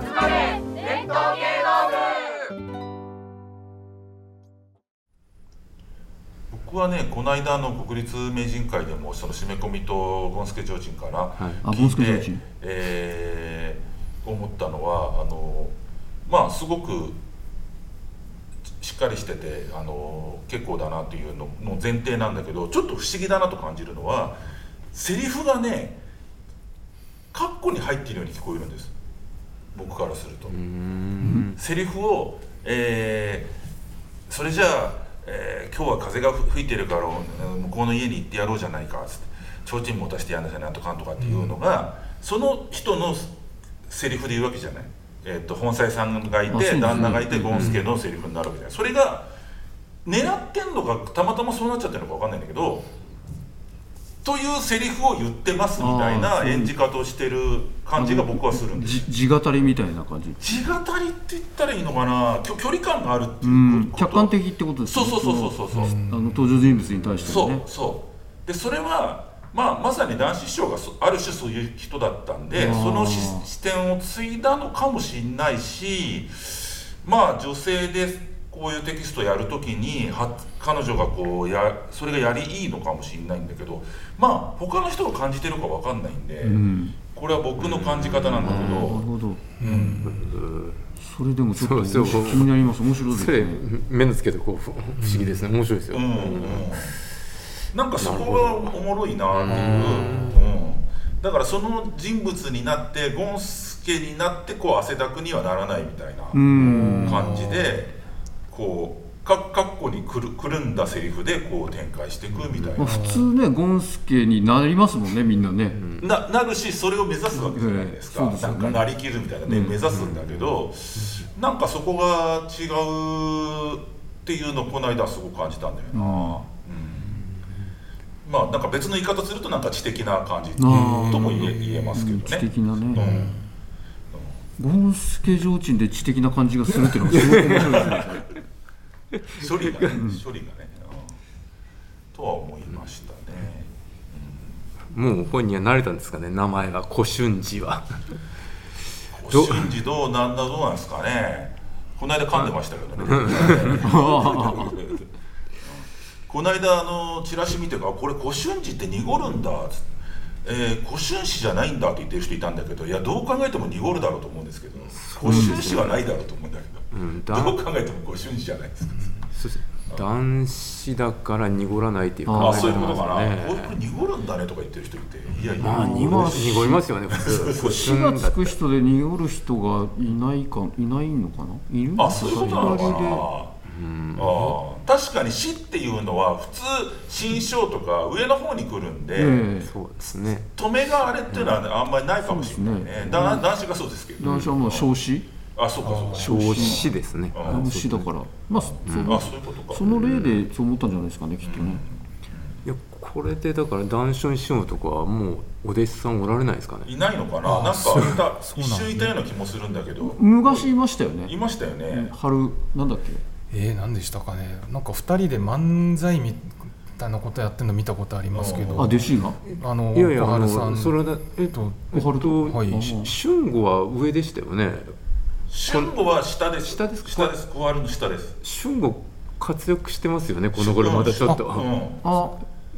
集まれ伝統芸能部僕はねこの間の国立名人会でもその締め込みとゴンスケ提灯から聞いて灯、えー思ったのはあのまあすごくしっかりしててあの結構だなっていうのの前提なんだけどちょっと不思議だなと感じるのはセリフがねカッコに入っているように聞こえるんです僕からすると。セリフを、えーそれじゃあ、えー今日は風が吹いてるからうん向こうの家に行ってやろうじゃないか」っつって「提灯持たせてやんなさいなんとかんとか」っていうのが、その人のセリフで言うわけじゃない。えー、と本妻さんがいて、ね。旦那がいてゴンスケのセリフになるわけじゃない、それが狙ってんのかたまたまそうなっちゃってるのか分かんないんだけどというセリフを言ってますみたいな演じ方をしてる感じが僕はするんです地語りみたいな感じ。地語りって言ったらいいのかな？距距離感があるってういう客観的ってことですそうそうそうそうそうそう。あの登場人物に対してそうそう。でそれはまあまさに男子師匠がそある種そういう人だったんでそのし視点を継いだのかもしれないしまあ女性でこういうテキストやるときには彼女がこうやそれがやりいいのかもしれないんだけどまあ他の人が感じてるかわかんないんで、うん。これは僕の感じ方なんだけなるど、ほどそれでもちょっと気になります。面白いです。それね目の付けどこう不思議ですね。面白いですよ、うん。うん、なんかそこがおもろいなっていう、うん、だからその人物になってゴンスケになってこう汗だくにはならないみたいなうん。感じでこうかかっこにくるくるんだセリフでこう展開していくみたいな、まあ、普通ねゴンスケになりますもんねみんなね、ななるしそれを目指すわけじゃないですか、ね。なんかなりきるみたいなね、目指すんだけど、なんかそこが違うっていうのをこの間すごく感じたんだよな、うん。まあなんか別の言い方するとなんか知的な感じとも言え言えますけどね。知的なうん。ね、ゴンスケ提灯で知的な感じがするっていうのがすごく面白いですね処理がね、処理がね、うん。とは思いましたね、もう本人は慣れたんですかね名前が古春寺は。ご瞬時どうなんだどうなんですかね。この間噛んでましたけどね。この間あのチラシ見てからこれ古春寺って濁るんだっつって。えー、古春誌じゃないんだって言ってる人いたんだけどいやどう考えても濁るだろうと思うんですけど古春誌はないだろうと思うんだけど、うんだどう考えても古春誌じゃないですか、そうです。男子だから濁らないっていうあ考えあそういうこと方かな、なんですよねこれ濁るんだねとか言ってる人いていやいや、まあ濁りますよね死がつく人で濁る人がいないかいないのかな？いる？あそういうことなのかな、左ああ。確かに死っていうのは普通新章とか上の方に来るんで、でええそうですね。止めがあれっていうのはね、あんまりないかもしれないね。ね。だ男子がそうですけど、男子はもう少子。あそうかそうか。少子ですね。あ少子だから。まあそあそういうことか。その例でそう思ったんじゃないですかねきっとね。いやこれでだから談春師匠とかはもうお弟子さんおられないですかね。いないのかな？なんかいた一瞬いたような気もするんだけど。昔いましたよいねましたよね、春なんだっけ？えー、何でしたかね。なんか二人で漫才みたいなことやってるの見たことありますけあど弟子が？あのいやいやあ小春さん。のそれだえっと小春とはい。あ春吾は上でしたよね。春吾は下です。下ですか？下です。小春の下です。春吾活躍してますよねこの頃まだちょっと。うん。あ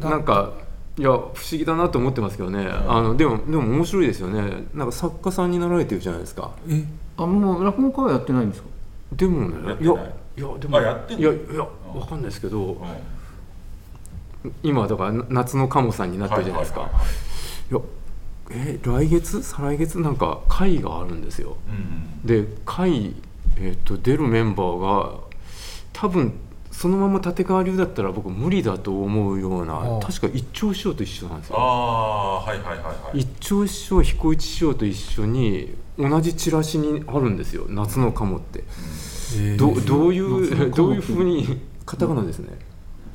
なんかいや不思議だなと思ってますけどね、あのでもでも面白いですよね。なんか作家さんになられてるじゃないですか。え？あもう落語家はやってないんですか？でもねやってない。いやいやでもあやってんの？いやいやわかんないですけどうん。今だからな夏の鴨さんになってるじゃないですか、はいはいはい。え来月？再来月？なんか会があるんですよ。うんで会、えっと出るメンバーが多分そのまま立川流だったら僕無理だと思うような確か一丁師匠と一緒なんですあよ。あはいはいはいはい。一丁師匠彦一師匠と一緒に同じチラシにあるんですよ。夏の鴨ってえー。どどういう鴨どういうふうに？カタカナですね。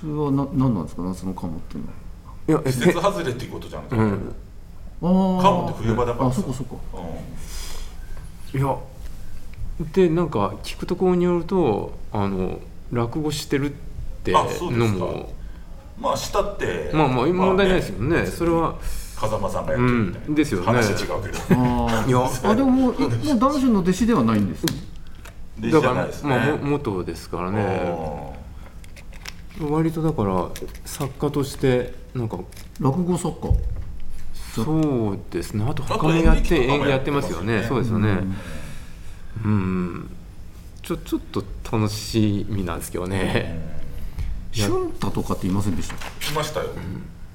それはな何なんですか？夏の鴨っていうの。いやえ季節外れっていうことじゃん、うん。はあ鴨って冬場だからあそっかそっか。うん。いやでなんか聞くところによるとあの落語してるってのも。まあ下って。まあまあ問題ないですよね、別に。それは。風間さんがやってるみたいな、うん。ですよね。話違うけど。あいや。ーあでももうもう男子の弟子ではないんですねでだからじゃないですね、まあも元ですからね。割とだから作家としてなんか落語作家？そうですね。あと他もやって演技やってますよね。ねそうですよね。うん。ちょちょっと楽しみなんですけどね。春太とかっていませんでした？いましたよ、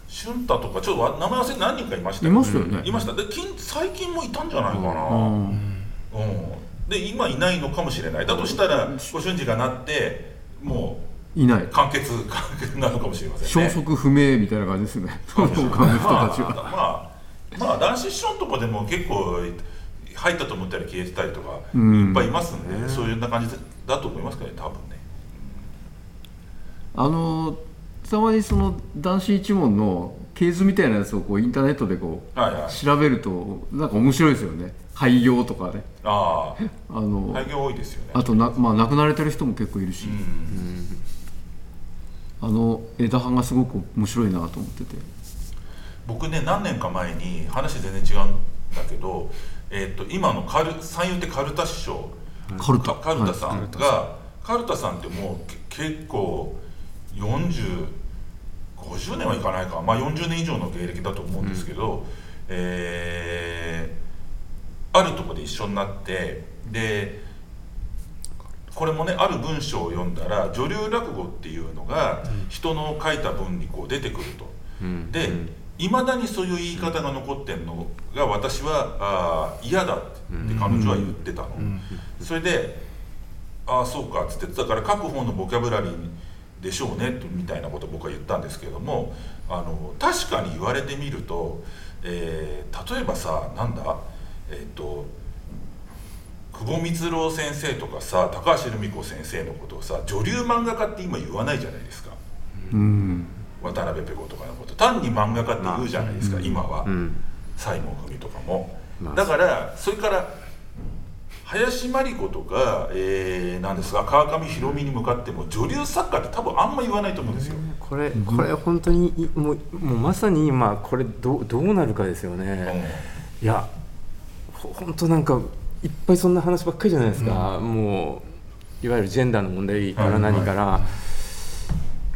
俊太とかちょっとわ名前忘れ何人かいましたいましたよね。いました。で近最近もいたんじゃないかな、あうん。ーで今いないのかもしれない。だとしたらご瞬時がなってもいない。う完結完結なのかもしれませんね。消息不明みたいな感じですね。その他の人たちは。まあ、まあ、まあ男子師匠のとこでも結構入ったと思ったら消えてたりとかうん。いっぱいいますんで、そういうような感じだと思いますけどね多分ね。あのたまにその男子一門の系図みたいなやつをこうインターネットでこはいはい。う調べるとなんか面白いですよね。廃業とかねああ。のあ廃業多いですよね。あとな、まあ、亡くなられてる人も結構いるし、うん。あの枝葉がすごく面白いなと思ってて。僕ね何年か前に話全然違うんだけど、えー、と今のカル三遊亭カルタ師匠。カルタ。かカルタさんはい。が、カルタさんってもうけ結構4050年はいかないか、まあ、40年以上の芸歴だと思うんですけど、えーあるとこで一緒になってでこれもねある文章を読んだら女流落語っていうのが人の書いた文にこう出てくると。うん。でいまだにそういう言い方が残ってるのが私はあー嫌だって彼女は言ってたの、それで「ああそうか」っつってだから書く方のボキャブラリーでしょうねとみたいなことを僕は言ったんですけれどもあの確かに言われてみると、えー例えばさなんだえっ、と久保光郎先生とかさ高橋留美子先生のことをさ女流漫画家って今言わないじゃないですか。うん。渡辺ペコとかのこと。単に漫画家って言うじゃないですか、今は、うん。西門文とかも、まあ。だからそれから林真理子とか、えー、なんですか川上弘美に向かっても女流作家って多分あんま言わないと思うんですよ、これこれ本当にいもうもうまさに今これどうどうなるかですよね、いやほ本当なんかいっぱいそんな話ばっかりじゃないですか、もういわゆるジェンダーの問題から何から、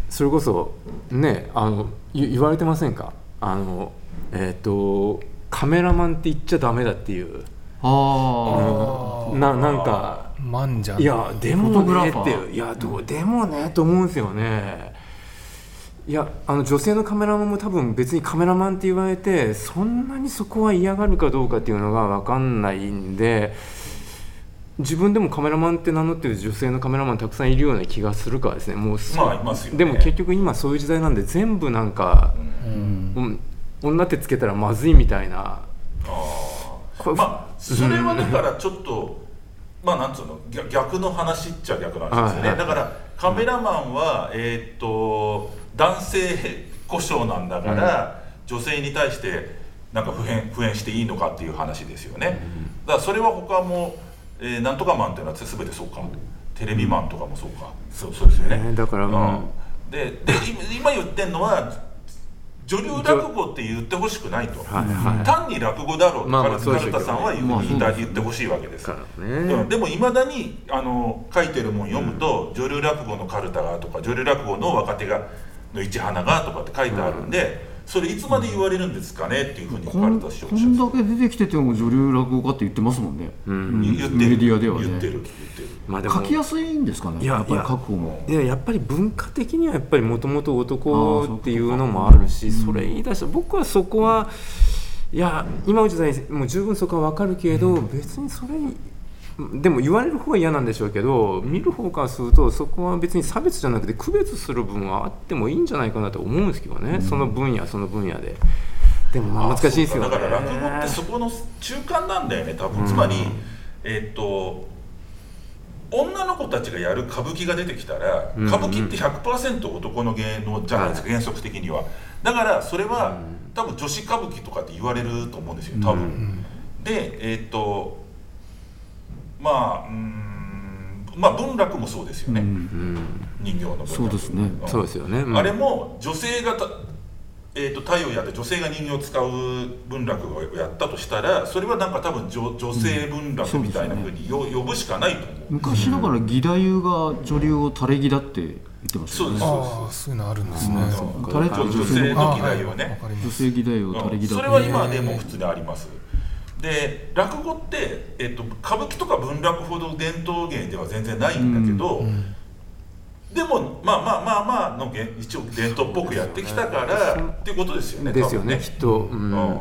それこそねあの言言われてませんか？あのえっ、とカメラマンって言っちゃダメだっていうああななんかマンジャいやでもねっていういやどうでもねと思うんですよね。いやあの女性のカメラマンも多分別にカメラマンって言われてそんなにそこは嫌がるかどうかっていうのが分かんないんで自分でもカメラマンって名乗ってる女性のカメラマンたくさんいるような気がするからですね。もうまあいますよね。でも結局今そういう時代なんで全部なんか、うん。うん。女ってつけたらまずいみたいな。これまあそれはだからちょっとまあなんつうの逆逆の話っちゃ逆の話ですよね、はいはい。だからカメラマンは、えーっと男性故障なんだから、女性に対してなんか普遍普遍していいのかっていう話ですよね、だからそれは他も、えーなんとかマンっていうのは全てそうかテレビマンとかもそうか、そうそうですよね。ねだからうんうん。でで今今言ってるのは女流落語って言ってほしくないと、はいはい。単に落語だろうと、まあまあカルタさんは言,、まあ言ってほしいわけです、ね。でもいまだにあの書いてるもん読むと、女流落語のカルタがとか女流落語の若手がの市花がとかって書いてあるんで、それいつまで言われるんですかねっていうふうにこん。カルタ師匠こんだけ出てきてても女流落語家って言ってますもんね、うん。言ってる。メディアではね。言ってる言ってるまあでも書きやすいんですかね？いやや。っぱり書く方もでやっぱり文化的にはやっぱりもともとあ男ーっていうのもあるしそれ言い出した僕はそこはいや今の時代もう十分そこは分かるけど別にそれにでも言われる方は嫌なんでしょうけど見る方からするとそこは別に差別じゃなくて区別する部分はあってもいいんじゃないかなと思うんですけどね。その分野その分野で。でもまあ難しいですよね。だから落語ってそこの中間なんだよね多分、つまりえっと女の子たちがやる歌舞伎が出てきたら、うん。歌舞伎って100%男の芸能じゃないですか、原則的には。だからそれは、多分女子歌舞伎とかって言われると思うんですよ多分、でえっとまあうーんまあ文楽もそうですよね、人形の文楽。そうですね。ん。そうですよね。うん。あれも女性がたえー、と太陽やって女性が人形を使う文楽をやったとしたらそれはなんか多分女女性文楽みたいなふうによ、呼ぶしかないと思う。昔だから義太夫が女流を垂れ木だって言ってましたよね。そうああそういうのあるんですねうん垂れ女女性のあ義太夫はね、わかります女性義太夫垂れ木だってそれは今でも普通にありますで落語って、えっと、歌舞伎とか文楽ほど伝統芸では全然ないんだけど、でもまあまあまあまあのげ一応伝統っぽくやってきたからっていうことですよねですよね多分きっと、うん。うん。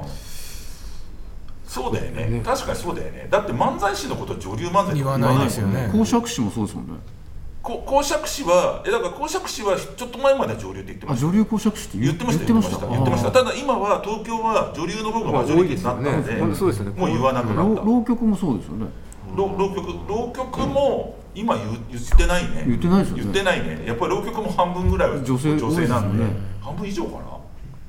そうだよね。ね。確かにそうだよね。だって漫才師のこと女流漫才言わないですよね。公爵士もそうですもんね。こ公爵士はえだから公爵士はちょっと前までは女流って言ってました。あ女流公爵士って言ってました言ってました言ってました。ただ今は東京は女流の方がマジョリティになったので,、ねそうですよね。もう言わなくなった。浪浪曲もそうですよね。浪浪曲浪曲も今言う言ってないね。言ってないですよね。言ってないね。やっぱり浪曲も半分ぐらいは女性女性なんで。ね。半分以上かな？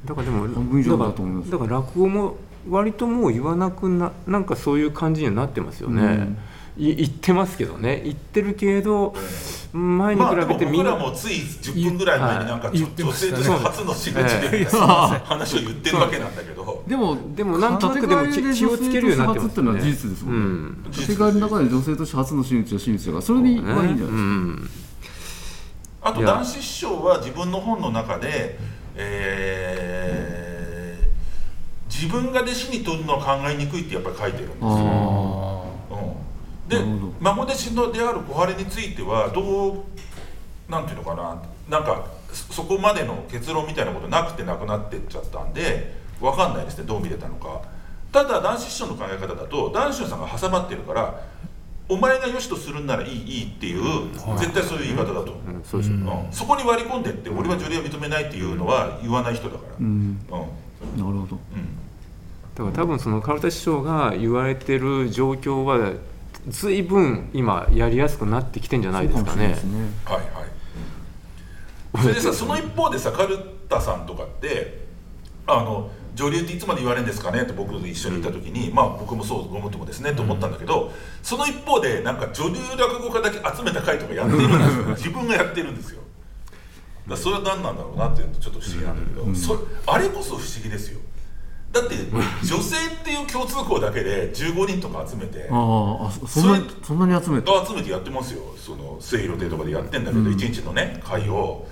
だからでも半分以上だからだと思います。だから落語も割ともう言わなくななんかそういう感じにはなってますよね、うん。い言ってますけどね。言ってるけど前にまあでも比べてみんな、僕らもつい10分ぐらい前になんか言って女性として初の真打ちでみたいな話を言ってるわけなんだけどでもでもなんとなくでも気気をつけるようになってますっていうのは事実ですもんね、うん。世界の中で女性として初の真打ちは真打ちだからそれでいい,、はいいんじゃないですか、うん。あと男子師匠は自分の本の中で、えー自分が弟子に取るのは考えにくいってやっぱり書いてるんですよ。うん。で孫弟子のである小晴についてはどうなんていうのかな。なんかそそこまでの結論みたいなことなくてなくなってっちゃったんでわかんないですねどう見れたのか。ただ男子師匠の考え方だと男子さんが挟まってるからお前が良しとするんならいいいいっていう、絶対そういう言い方だと。思う、うんそうん。そこに割り込んでって俺は女流は認めないっていうのは言わない人だから、うん。うん。なるほど。だから多分その川田師匠が言われてる状況は随分今やりやすくなってきてんじゃないですかね。ね。はいはい。それでさその一方でさカルタさんとかってあの女流っていつまで言われるんですかね？って僕と一緒にいた時に、まあ僕もそうごもっともですねと思ったんだけど、その一方でなんか女流落語家だけ集めた会とかやってるんですよ。自分がやってるんですよ。だからそれは何なんだろうなっていうのちょっと不思議なんだけど、そあれこそ不思議ですよ。だって女性っていう共通項だけで15人とか集めてあああそそんなにそんなに集めて？集めてやってますよ。その末広亭とかでやってんだけど、一日のね会を。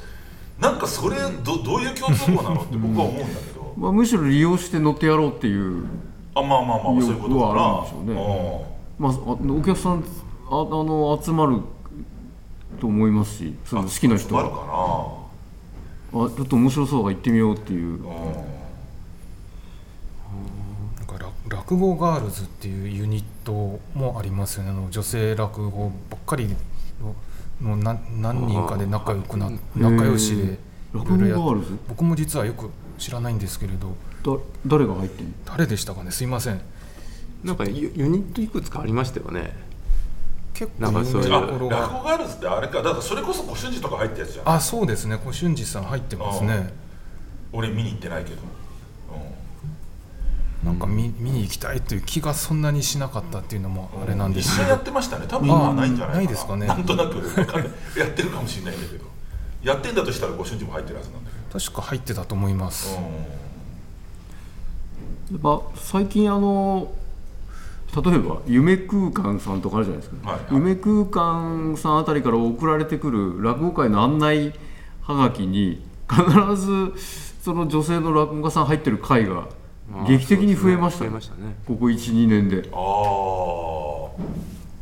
なんかそれどどういう共通項なの？って僕は思うんだけど、まあ、むしろ利用して乗ってやろうっていう、あまあまあまあそういうことかな。はあるんでしょまあ、あお客さんああの集まると思いますしその好きな人あるかはあちょっと面白そうが行ってみようっていう。落落語ガールズっていうユニットもありますよね。あの女性落語ばっかりのもう何何人かで仲良くな仲良しで僕も実はよく知らないんですけれど。だ誰が入ってんの？誰でしたかね？すいません。なんかユユニットいくつかありましたよね。結構なんかそういう。あ有名なところ落が語ガールズってあれか。だからそれこそご春次とか入ったやつじゃん。あそうですね。小春次さん入ってますね。俺見に行ってないけど、なんか見見に行きたいという気がそんなにしなかったっていうのもあれなんです。けど一緒にやってましたね。多分今はないんじゃないかな。ないですかね。なんとなくやってるかもしれないんだけど。やってんだとしたらご春次も入ってるはずなんだけ確か入ってたと思います、ど、うん。やっぱ最近あの例えば夢空間さんとかあるじゃないですか、はいはい。夢空間さんあたりから送られてくる落語会の案内はがきに必ずその女性の落語家さん入ってる会が劇的に増えましたね。増えましたね。ここ12年で。ああ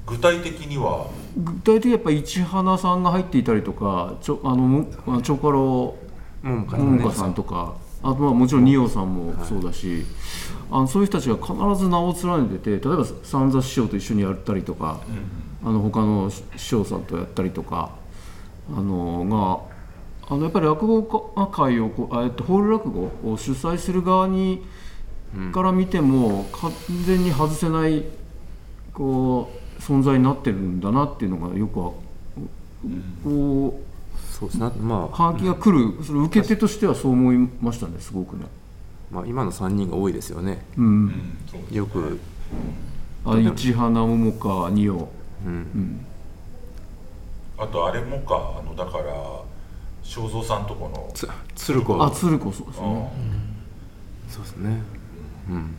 具体的には？具体的にやっぱ市花さんが入っていたりとかちょあのもあのチョカロ桃花さんとか。あとまあもちろん二葉さんもそうだし、あのそういう人たちが必ず名を連ねてて例えば三座師匠と一緒にやったりとか、あの他の師匠さんとやったりとかあのがあのやっぱり落語家会をこうあえっとホール落語を主催する側に、から見ても完全に外せないこう存在になってるんだなっていうのがよくわこうそうですね。まあ、はがきが来る、その受け手としてはそう思いましたね、すごくね。まあ今の3人が多いですよね。うん、うんよく。あ市花桃花二葉、うん。あとあれもかあのだから正蔵さんとこの、つ鶴子。あ鶴子そうですね。うん。そうですね。うん。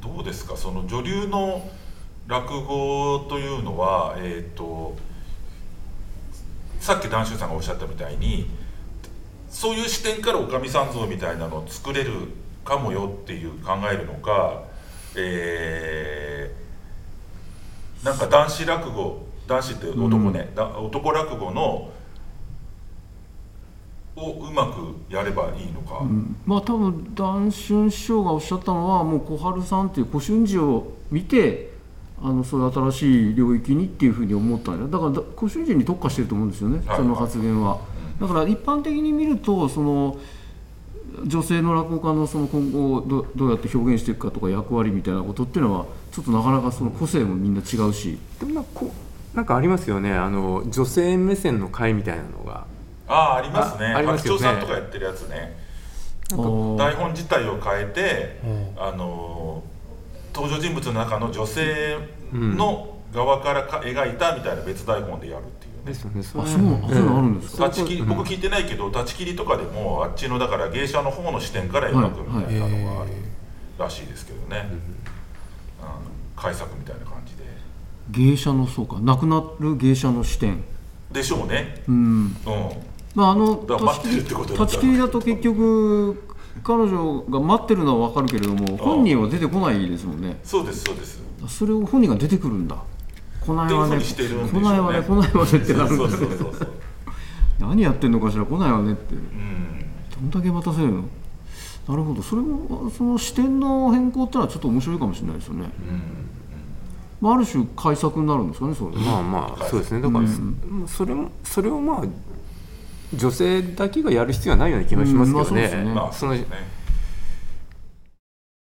どうどうですか？その女流の落語というのはえっ、とさっき談春さんがおっしゃったみたいにそういう視点からおかみさん像みたいなのを作れるかもよっていう考えるのかえーなんか男子落語男子って男ね、だ男落語のをうまくやればいいのか、まあ多分談春師匠がおっしゃったのはもう小春さんっていう小春寺を見てあのそういう新しい領域にっていうふうに思ったんだだからだ小春寺に特化してると思うんですよね、はい。その発言は。だから一般的に見るとその女性の落語家のその今後どどうやって表現していくかとか役割みたいなことっていうのはちょっとなかなかその個性もみんな違うし、でもなんかこうなんかありますよね。あの女性目線の会みたいなのが。ああありますね。あありますよね。さんとかやってるやつね。あー。台本自体を変えて、うん。あの登場人物の中の女性の側からか描いたみたいな別台本でやるっていうね。ですよね。そあそうあそういうのあるんですか、立ち切り僕聞いてないけど立ち切りとかでもあっちのだから芸者の方の視点から描くみたいなのがあるらしいですけどね、うん。改作みたいな感じで。芸者のそうか。亡くなる芸者の視点。でしょうね。うん。うん。まああのだから待ってるってことだ立ち切りだと結局彼女が待ってるのは分かるけれども本人は出てこないですもんね。そうですそうです。それを本人が出てくるんだ。こないはねね。こないはねこないはねってなるんだそうそうそうそう 何やってんのかしら？来ないわねって。うん。どんだけ待たせるの？なるほど。それもその視点の変更ってのはちょっと面白いかもしれないですよね、まあ、ある種改作になるんですかねそれ。まあまあそうですね。だから、まあそれもそれをまあ女性だけがやる必要はないような気がしますけどね,、うんまあそね